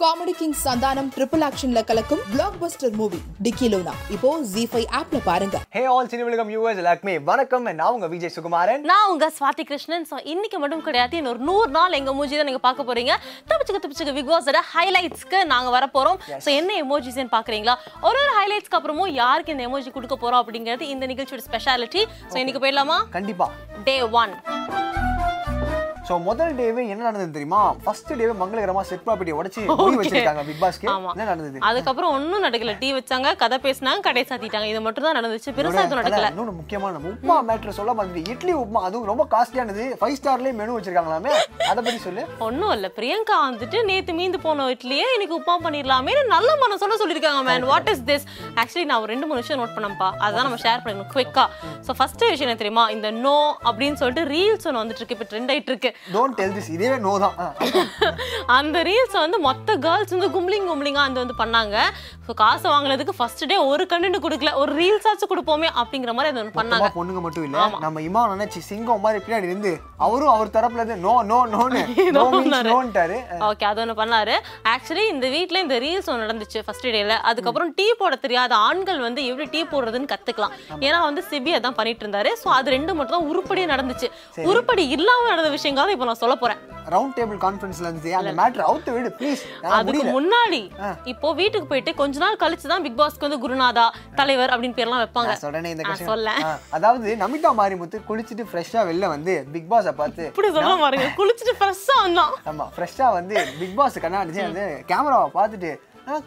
Comedy king Santhanam triple ஆக்ஷன்ல கலக்கும் black buster movie Dikkiloona இப்போ ஜி ஃபைவ் ஆப்ல பாருங்க. Hey all cine Ulagam us எல்லாருக்குமே வணக்கம். நான் உங்க விஜய் சுகுமாரன். நான் உங்க ஸ்வாதி கிருஷ்ணன். ஸோ இன்னைக்கு மட்டும் கிடையாது இன்னொரு நூறு நாள் எங்க மூஞ்சி தான் நீங்க பார்க்க போறீங்க. தப்பிச்சுக்க தப்பிச்சுக்க பிக் பாஸோட ஹைலைட்ஸ்க்கு நாங்க வர போறோம். ஸோ என்ன எமோஜிஸ்ன்னு பாக்குறீங்களா? ஒரு ஒரு ஹைலைட்ஸ்க்கு அப்புறமும் யாருக்கு இந்த எமோஜி கொடுக்க போறோம் அப்படிங்கிறது இந்த நிகழ்ச்சியோட ஸ்பெஷாலிட்டி ஸோ இன்னைக்கு போயிடலாமா? கண்டிப்பா. டே ஒன் சோ முதல் டேவே என்ன நடந்தது தெரியுமா? ஃபர்ஸ்ட் டேவே மங்களகரமா செட் ப்ராப்பர்ட்டி உடைச்சு மூடி வச்சிருக்காங்க பிக் பாஸ்க்கு. என்ன நடந்தது? அதுக்கப்புறம் ஒன்றும் நடக்கல. டீ வச்சாங்க கதை பேசினாங்க கடை சாத்திட்டாங்க. இது மட்டும் தான் நடந்துச்சு. பெருசா எதுவும் நடக்கல. இன்னொன்னு முக்கியமான உப்மா மேட்ரு சொல்ல மாதிரி இட்லி உப்மா அதுவும் ரொம்ப காஸ்ட்லியானது ஃபைவ் ஸ்டார்லயே மெனு வச்சிருக்காங்களாமே? அதை பத்தி சொல்லு. ஒன்றும் இல்லை. பிரியங்கா வந்துட்டு நேத்து மீந்து போன இட்லியே இன்னைக்கு உப்பா பண்ணிடலாமே நல்ல மனசோட சொல்லியிருக்காங்க man what is this actually நான் ஒரு ரெண்டு மூணு விஷயம் நோட் பண்ணப்பா அதான் நம்ம ஷேர் பண்ணிக்கணும் குவிக்கா ஸோ ஃபர்ஸ்ட் விஷயம் என்ன தெரியுமா? இந்த நோ அப்படின்னு சொல்லிட்டு ரீல்ஸ் ஒன்று வந்துட்டு இருக்கு. இப்போ ட்ரெண்ட் ஆயிட்டு இருக்கு. டோன்ட் டெல் திஸ் இதே நோ தான். அந்த ரீல்ஸ் வந்து மொத்த கேர்ள்ஸ் வந்து கும்லிங் கும்லிங்கா வந்து வந்து பண்ணாங்க. ஸோ காசு வாங்கினதுக்கு ஃபர்ஸ்ட் டே ஒரு கண்டென்ட் கொடுக்கல. ஒரு ரீல்ஸ் ஆச்சும் கொடுப்போமே அப்படிங்கிற மாதிரி அதை பண்ணாங்க. பொண்ணுங்க மட்டும் இல்ல நம்ம இமா நினைச்சு சிங்கம் மாதிரி பின்னாடி இருந்து அவரும் அவர் தரப்புல இருந்து நோ நோ நோன்னு நோன்ட்டாரு ஓகே அது ஒன்று பண்ணாரு. ஆக்சுவலி இந்த வீட்ல இந்த ரீல்ஸ் ஒன்று நடந்துச்சு ஃபர்ஸ்ட் டேல அதுக்கப்புறம் டீ போட தெரியாத ஆண்கள் வந்து எப்படி டீ போடுறதுன்னு கத்துக்கலாம். ஏன்னா வந்து சிபி அதான் பண்ணிட்டு இருந்தாரு. ஸோ அது ரெண்டு மட்டும் தான் உருப்படியா நடந்துச்சு. உருப்படி இல்லாம நடந்த விஷயங்கள் இப்போ நான் சொல்ல போறேன். ரவுண்ட் டேபிள் கான்ஃபரன்ஸ்ல இருந்துச்சு அந்த மேட்ரு அவுத்து விடு ப்ளீஸ் அதுக்கு முன்னாடி இப்போ வீட்டுக்கு போயிட்டு கொஞ்ச நாள் கழிச்சு தான் பிக் பாஸ்க்கு வந்து குருநாதா தலைவர் அப்படின்னு பேர்லாம் வைப்பாங்க. சொல்றேனே இந்த. சொல்லேன். ஆ, அதாவது நமிதா மாரிமுத்து குளிச்சுட்டு ஃப்ரெஷ்ஷா வெளில வந்து பிக் பாஸை பார்த்து இப்படி சொல்ல பாருங்க குளிச்சுட்டு ஃப்ரெஷ்ஷா வந்தான். ஆமா ஃப்ரெஷ்ஷா வந்து பிக் பாஸ் கண்ணாடிச்சு வந்து கேமராவை பார்த்துட்டு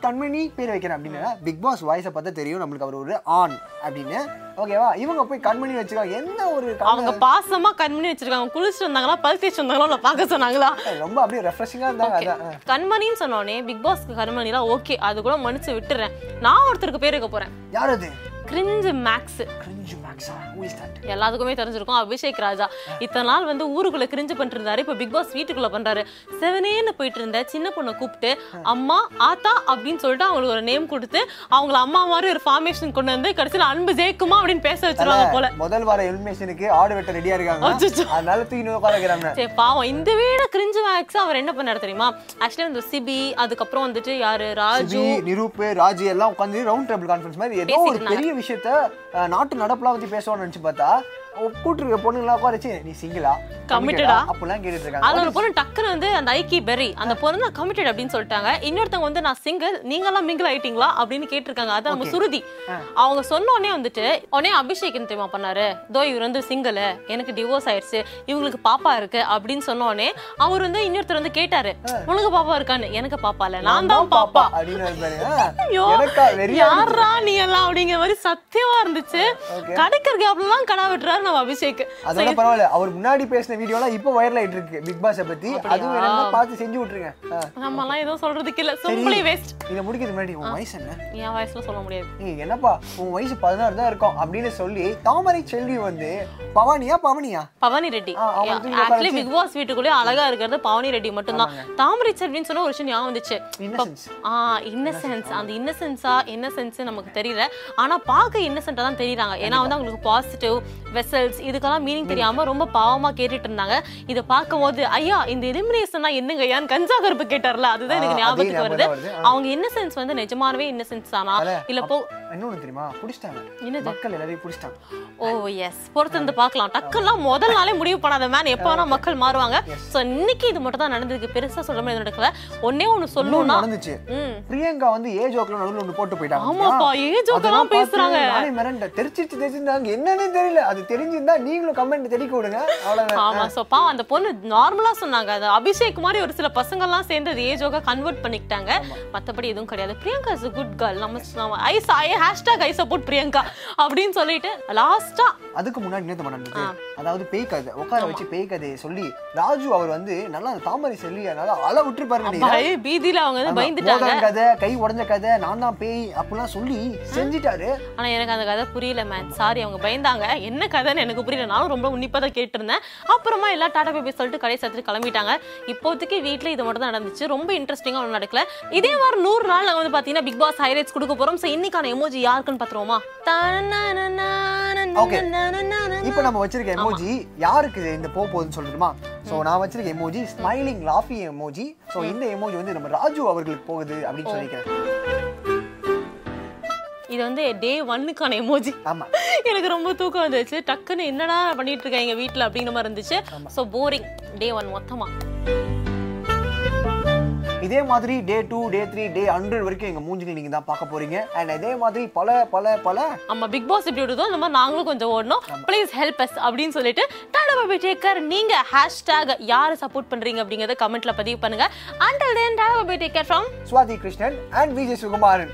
கண்மணி பேர் வைக்கிறேன் அப்படின்னு. பிக் பாஸ் வாய்ஸை பார்த்தா தெரியும் நம்மளுக்கு அவர் ஒரு ஆன் அப்படின்னு. ஓகேவா இவங்க போய் கண்மணி வச்சிருக்காங்க. என்ன ஒரு அவங்க பாசமா கண்மணி வச்சிருக்காங்க. குளிச்சுட்டு வந்தாங்களா? தேய்ச்சி வந்தாங்களா? உன்னை பார்க்க சொன்னாங்களா? ரொம்ப அப்படியே ரெஃப்ரெஷிங்கா இருந்தாங்க. கண்மணின்னு சொன்னோடனே பிக் பாஸ்க்கு கண்மணிலாம் ஓகே அது கூட மன்னிச்சு விட்டுறேன். நான் ஒருத்தருக்கு பேர் வைக்க போறேன். யார் அது? Cringe max. கிரிஞ்சு மேக்ஸா? Who is that? எல்லாத்துக்குமே தெரிஞ்சிருக்கும். அபிஷேக் ராஜா. இத்தனை நாள் வந்து ஊருக்குள்ள கிரிஞ்சு பண்ணிட்டு இருந்தாரு இப்ப பிக் பாஸ் வீட்டுக்குள்ள பண்றாரு. செவனேன்னு போயிட்டு இருந்த சின்ன பொண்ணை கூப்பிட்டு அம்மா ஆத்தா அப்படின்னு சொல்லிட்டு அவங்களுக்கு ஒரு நேம் கொடுத்து அவங்கள அம்மா மாதிரி ஒரு ஃபார்மேஷன் கொண்டு வந்து கடைசியில அன்பு ஜெயிக்குமா அப்படின்னு பேச வச்சிருவாங்க போல. முதல் வார எலிமினேஷனுக்கு ஆடு வெட்ட ரெடியா இருக்காங்க. அதனால தூக்கி உட்கார வைக்கிறாங்க சரி பாவம். இந்த வீட கிரிஞ்சு மேக்ஸ் அவர் என்ன பண்ணாரு தெரியுமா? ஆக்சுவலி இந்த சிபி அதுக்கப்புறம் வந்துட்டு யாரு? ராஜு. நிரூப் ராஜு எல்லாம் உட்காந்து ரவுண்ட் டேபிள் கான்ஃபரன்ஸ் மாதிரி ஏதோ ஒரு பெரிய விஷயத்த நாட்டு நடப்பெல்லாம் பற்றி பேசுவான்னு நினச்சி பார்த்தா கூட்டுருக்க பொண்ணுங்களா உட்காரச்சு நீ சிங்கிளா Committed-ஆ? அப்படிலாம் கேட்டுட்டு இருக்காங்க அதுல ஒரு பொண்ணு டக்குன்னு வந்து அந்த ஐக்கி பெரி அந்த பொண்ணு நான் கமிட்டட் அப்படின்னு சொல்லிட்டாங்க. இன்னொருத்தவங்க வந்து நான் சிங்கிள் நீங்க எல்லாம் மிங்கிள் ஆயிட்டீங்களா? அப்படின்னு கேட்டிருக்காங்க. அது நம்ம சுருதி. அவங்க சொன்ன உடனே வந்துட்டு உடனே அபிஷேக் தெரியுமா பண்ணாரு? தோ இவர் வந்து சிங்கிள் எனக்கு டிவோர்ஸ் ஆயிடுச்சு. இவங்களுக்கு பாப்பா இருக்கு. அப்படின்னு சொன்ன உடனே அவர் வந்து இன்னொருத்தர் வந்து கேட்டாரு உனக்கு பாப்பா இருக்கான்னு. எனக்கு பாப்பா இல்ல. நான் தான் பாப்பா. ஐயோ, யாரா நீ எல்லாம் அப்படிங்கிற மாதிரி சத்தியமா இருந்துச்சு. கிடைக்கிற கேப்லாம் கடா விட்டுறாரு நம்ம அபிஷேக். அதோட பரவாயில்ல. அவர் முன்னாடி பேசின வீடியோலாம் இப்போ வைரல் ஆயிட்டு இருக்கு. பிக் பாஸை பத்தி. அதுவும் என்னன்னா பார்த்து செஞ்சு விட்டுருங்க. நம்ம எல்லாம் எதுவும் சொல்றதுக்கு இல்ல. சிம்பிளி வேஸ்ட் இதை முடிக்கிறது முன்னாடி உன் வயசு என்ன? என் வயசுல சொல்ல முடியாது. ஏய், என்னப்பா? உன் வயசு பதினாறு தான் இருக்கும் அப்படின்னு சொல்லி தாமரை செல்வி வந்து பவானியா பவனியா? Bhavani Reddy. Actually Bigg Boss வீட்டுக்குள்ளே அழகா இருக்கிறது பவானி ரெட்டி மட்டும்தான். தாமரை செல்வின்னு சொன்ன ஒரு விஷயம் ஞாபகம் வந்துச்சு. இன்னசென்ஸ் ஆ இன்னசென்ஸ் அந்த இன்னசென்ஸா இன்னசென்ஸ் நமக்கு தெரியல. ஆனா பார்க்க இன்னசென்ட்டா தான் தெரியுறாங்க. ஏன்னா வந்து அவங்களுக்கு பாசிட்டிவ் வெசல்ஸ் இதுக்கெல்லாம் மீனிங் தெரியாம ரொம்ப பாவமா கேட்டுட்டு இருந்தாங்க இதை பார்க்கும்போது ஐயா இந்த எலிமினேஷன்னா என்னங்க ஐயான்னு கஞ்சா கருப்பு கேட்டார்ல. அதுதான் எனக்கு ஞாபகத்துக்கு வருது. அவங்க இன்னசென்ஸ் வந்து நிஜமானவே இன்னசென்ஸ் தானா? இல்ல போ இன்னொன்னு தெரியுமா? புடிச்சிட்டாங்க. என்னது? மக்கள் எல்லாரையும் புடிச்சிட்டாங்க. ஓ எஸ் பொறுத்து இருந்து பார்க்கலாம். டக்குலாம் முதல் நாளே முடிவு பண்ணாத மேன் எப்போ வேணா மக்கள் மாறுவாங்க. சோ இன்னைக்கு இது மட்டும் தான் நடந்திருக்கு. பெருசா சொல்ல முடியாது நடக்கல ஒன்னே இன்னொன்னு சொல்லணும்னா நடந்துச்சு. ம். பிரியங்கா வந்து ஏ ஜோக்ல நடுவுல ஒண்ணு போட்டு போயிட்டாங்க ஆமாப்பா? ஏ எல்லாம் பேசுறாங்க. நானே மிரண்டேன். தெரிச்சிட்டு தெரிஞ்சிருந்தாங்க என்னன்னே தெரியல. அது தெரிஞ்சிருந்தா நீங்களும் கமெண்ட் தெரிவிக்க விடுங்க அவ்வளவுதான். ஆமா சோ பாவம் அந்த பொண்ணு நார்மலா சொன்னாங்க. அது அபிஷேக் மாதிரி ஒரு சில பசங்க எல்லாம் சேர்ந்து அது ஏஜோக கன்வெர்ட் பண்ணிக்கிட்டாங்க. மத்தபடி எதுவும் கிடையாது. பிரியங்கா இஸ் குட் கேர்ள் நம்ம I hashtag I support Priyanka அப்படின்னு சொல்லிட்டு லாஸ்டா அதுக்கு முன்னாடி என்ன நடந்தது? அதாவது பேய் கதை உட்கார வச்சு பேய் கதையை சொல்லி ராஜு அவர் வந்து நல்லா தாமரை செல்லி நல்லா அழ விட்டுருப்பாரு நினைக்கிறேன். பய பீதியில அவங்க வந்து பயந்துட்டாங்க. கதை கை உடைஞ்ச கதை நான் தான் பேய் அப்படிலாம் சொல்லி செஞ்சிட்டாரு. ஆனா எனக்கு அந்த கதை புரியல மேன் சாரி அவங்க பயந்தாங்க. என்ன கதைன்னு எனக்கு புரியல. நானும் ரொம்ப உன்னிப்பா தான் கேட்டிருந்தேன். அப்புறமா எல்லா டாடா பேபி சொல்லிட்டு கடை சேர்த்துட்டு கிளம்பிட்டாங்க. இப்போதைக்கு வீட்ல இது மட்டும் தான் நடந்துச்சு. ரொம்ப இன்ட்ரெஸ்டிங்கா ஒன்றும் நடக்கல. இதே மாதிரி நூறு நாள் நாங்க வந்து பாத்தீங்கன்னா பிக் பாஸ் ஹைலைட்ஸ் கொடுக்க போறோம். ஸோ இன்னைக்கான எமோஜி யாருக்குன்னு பாத்துருவோமா? Okay. இப்போ நம்ம வச்சிருக்க எமோஜி யாருக்கு இந்த போக போகுதுன்னு சொல்லணுமா ஸோ நான் வச்சிருக்க emoji smiling laughy emoji so இந்த எமோஜி வந்து நம்ம ராஜு அவர்களுக்கு போகுது அப்படின்னு சொல்லிக்கிறேன். இது வந்து டே ஒன்னுக்கான எமோஜி ஆமா. எனக்கு ரொம்ப தூக்கம் வந்துச்சு. டக்குன்னு என்னடா பண்ணிட்டு இருக்காங்க வீட்ல அப்படிங்கிற மாதிரி இருந்துச்சு. ஸோ போரிங் டே ஒன் மொத்தமா. இதே மாதிரி day two day three day hundred வரைக்கும் எங்க மூஞ்சில நீங்க தான் பார்க்க போறீங்க. அண்ட் இதே மாதிரி பல பல பல. நம்ம பிக் பாஸ் எப்படி விடுதோ அந்த மாதிரி நாங்களும் கொஞ்சம் ஓடணும். ப்ளீஸ் ஹெல்ப் அஸ் அப்படின்னு சொல்லிட்டு tata bye bye take care நீங்க ஹேஷ்டேக் யாரை சப்போர்ட் பண்றீங்க அப்படிங்கறத கமெண்ட்ல பதிவு பண்ணுங்க. Until then tata bye bye take care from Swathi Krishnan and Vijay Sukumaran.